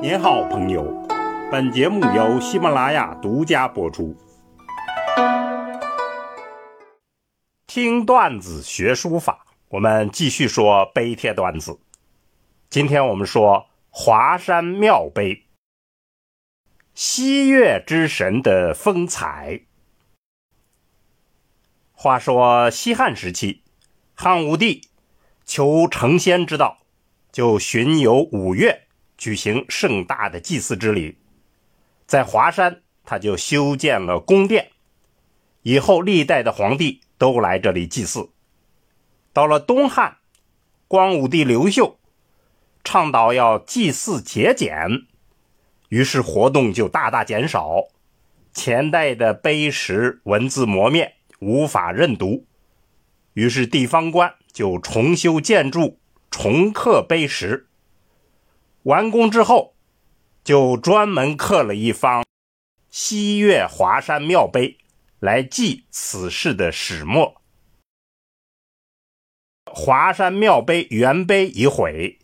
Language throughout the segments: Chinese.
您好，朋友。本节目由喜马拉雅独家播出。听段子学书法，我们继续说碑帖段子。今天我们说华山庙碑，西岳之神的风采。话说西汉时期，汉武帝求成仙之道，就巡游五岳。举行盛大的祭祀之礼，在华山，他就修建了宫殿。以后历代的皇帝都来这里祭祀。到了东汉，光武帝刘秀倡导要祭祀节俭，于是活动就大大减少。前代的碑石文字磨灭，无法认读，于是地方官就重修建筑，重刻碑石。完工之后，就专门刻了一方西岳华山庙碑，来记此事的始末。华山庙碑原碑已毁，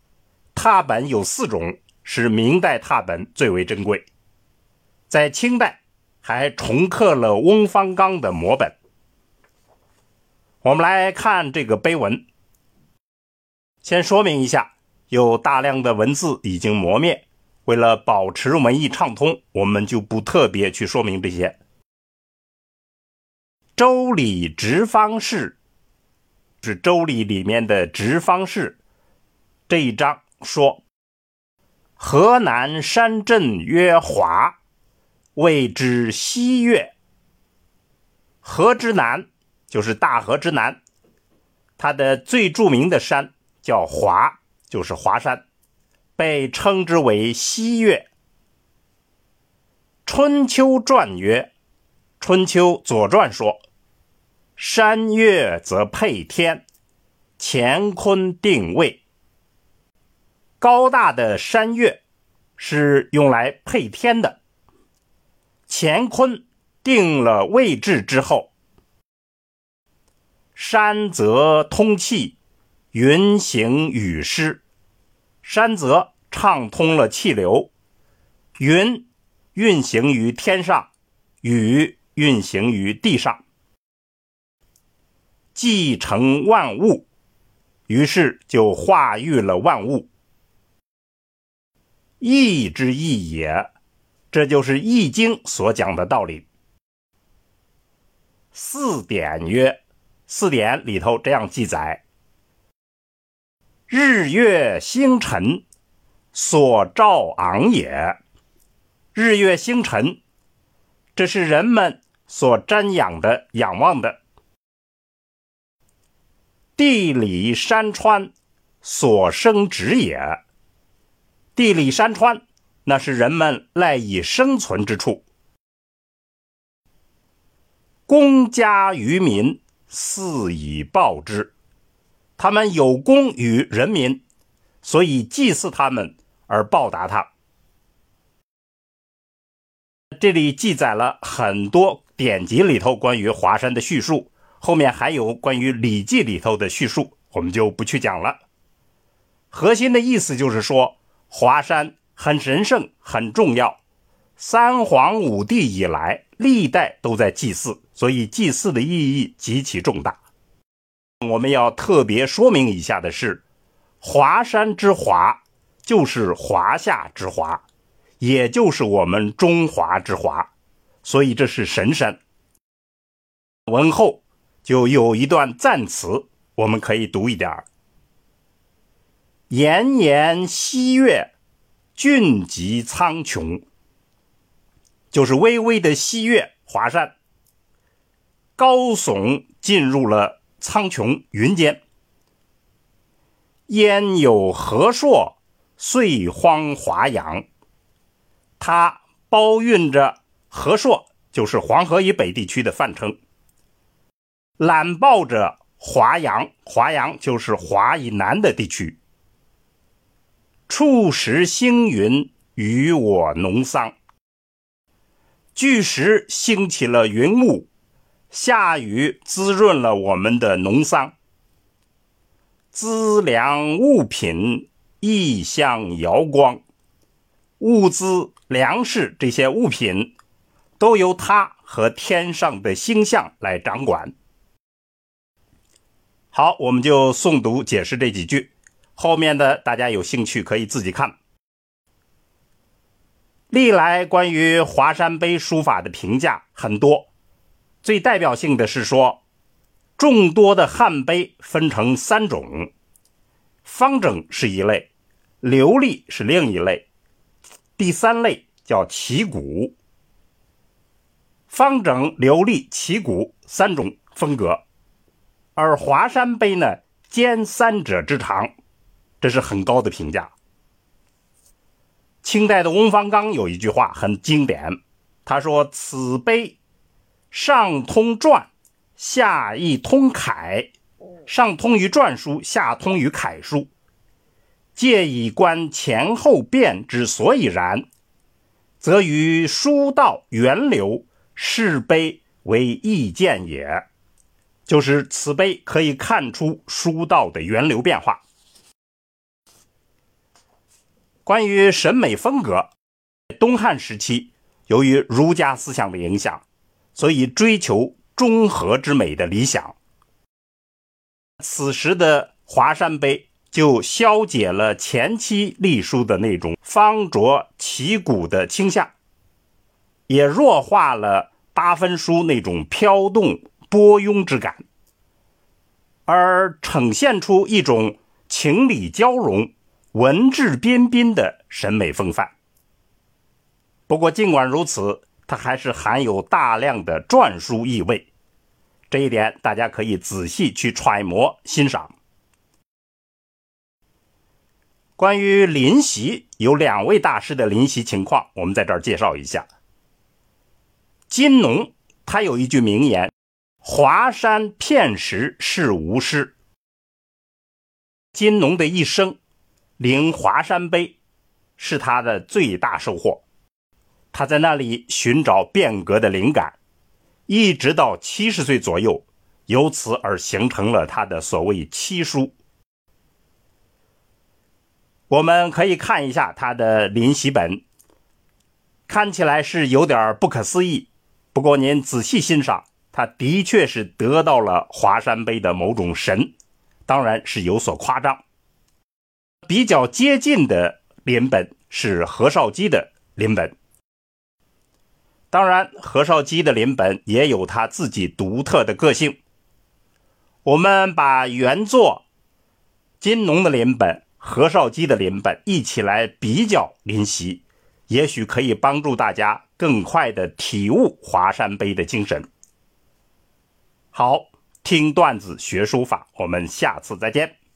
拓本有四种，是明代拓本最为珍贵。在清代还重刻了翁方刚的摹本。我们来看这个碑文，先说明一下。有大量的文字已经磨灭，为了保持文艺畅通，我们就不特别去说明这些。《周礼·直方士》是《周礼》里面的直方士这一章说：“河南山镇曰华，谓之西岳。河之南就是大河之南，它的最著名的山叫华。”就是华山，被称之为西岳。春秋传曰：“春秋左传说，山岳则配天，乾坤定位。高大的山岳是用来配天的，乾坤定了位置之后，山则通气，云行雨施。”山泽畅通了气流，云运行于天上，雨运行于地上，继承万物，于是就化育了万物。易之易也，这就是《易经》所讲的道理。四典曰，四典里头这样记载。日月星辰所照昂也。日月星辰，这是人们所瞻仰的、仰望的。地理山川所生殖也。地理山川，那是人们赖以生存之处。公家于民，肆以报之。他们有功于人民，所以祭祀他们而报答他。这里记载了很多典籍里头关于华山的叙述，后面还有关于《礼记》里头的叙述，我们就不去讲了。核心的意思就是说，华山很神圣、很重要，三皇五帝以来历代都在祭祀，所以祭祀的意义极其重大。我们要特别说明一下的是，华山之华就是华夏之华，也就是我们中华之华，所以这是神山。文后就有一段赞词，我们可以读一点炎炎西岳，峻极苍穹，就是巍巍的西岳华山，高耸进入了。苍穹云间，焉有河朔岁荒华阳？它包蕴着河朔，就是黄河以北地区的泛称；揽抱着华阳，华阳就是华以南的地区。触时星云与我农桑，巨石兴起了云雾。下雨滋润了我们的农桑，资粮物品异香瑶光，物资、粮食这些物品，都由他和天上的星象来掌管。好，我们就诵读解释这几句，后面的大家有兴趣可以自己看。历来关于华山碑书法的评价很多，最代表性的是说，众多的汉碑分成三种，方整是一类，流利是另一类，第三类叫旗鼓。方整、流利、旗鼓三种风格。而华山碑呢，兼三者之长，这是很高的评价。清代的翁方刚有一句话很经典，他说：“此碑上通篆，下亦通楷，上通于篆书，下通于楷书。借以观前后变之所以然，则于书道源流，是碑为意见也。”就是此碑可以看出书道的源流变化。关于审美风格，东汉时期由于儒家思想的影响，所以追求中和之美的理想。此时的华山碑就消解了前期隶书的那种方拙奇古的倾向，也弱化了八分书那种飘动。波庸之感，而呈现出一种情理交融、文质彬彬的审美风范。不过，尽管如此，它还是含有大量的篆书意味，这一点大家可以仔细去揣摩欣赏。关于临习，有两位大师的临习情况，我们在这儿介绍一下。金农他有一句名言。华山片石是无师。金农的一生，临华山碑，是他的最大收获。他在那里寻找变革的灵感，一直到七十岁左右，由此而形成了他的所谓七书。我们可以看一下他的临习本，看起来是有点不可思议，不过您仔细欣赏。他的确是得到了华山碑的某种神，当然是有所夸张。比较接近的临本是何绍基的临本，当然何绍基的临本也有他自己独特的个性。我们把原作金农的临本、何绍基的临本一起来比较临习，也许可以帮助大家更快的体悟华山碑的精神。好，听段子学书法，我们下次再见。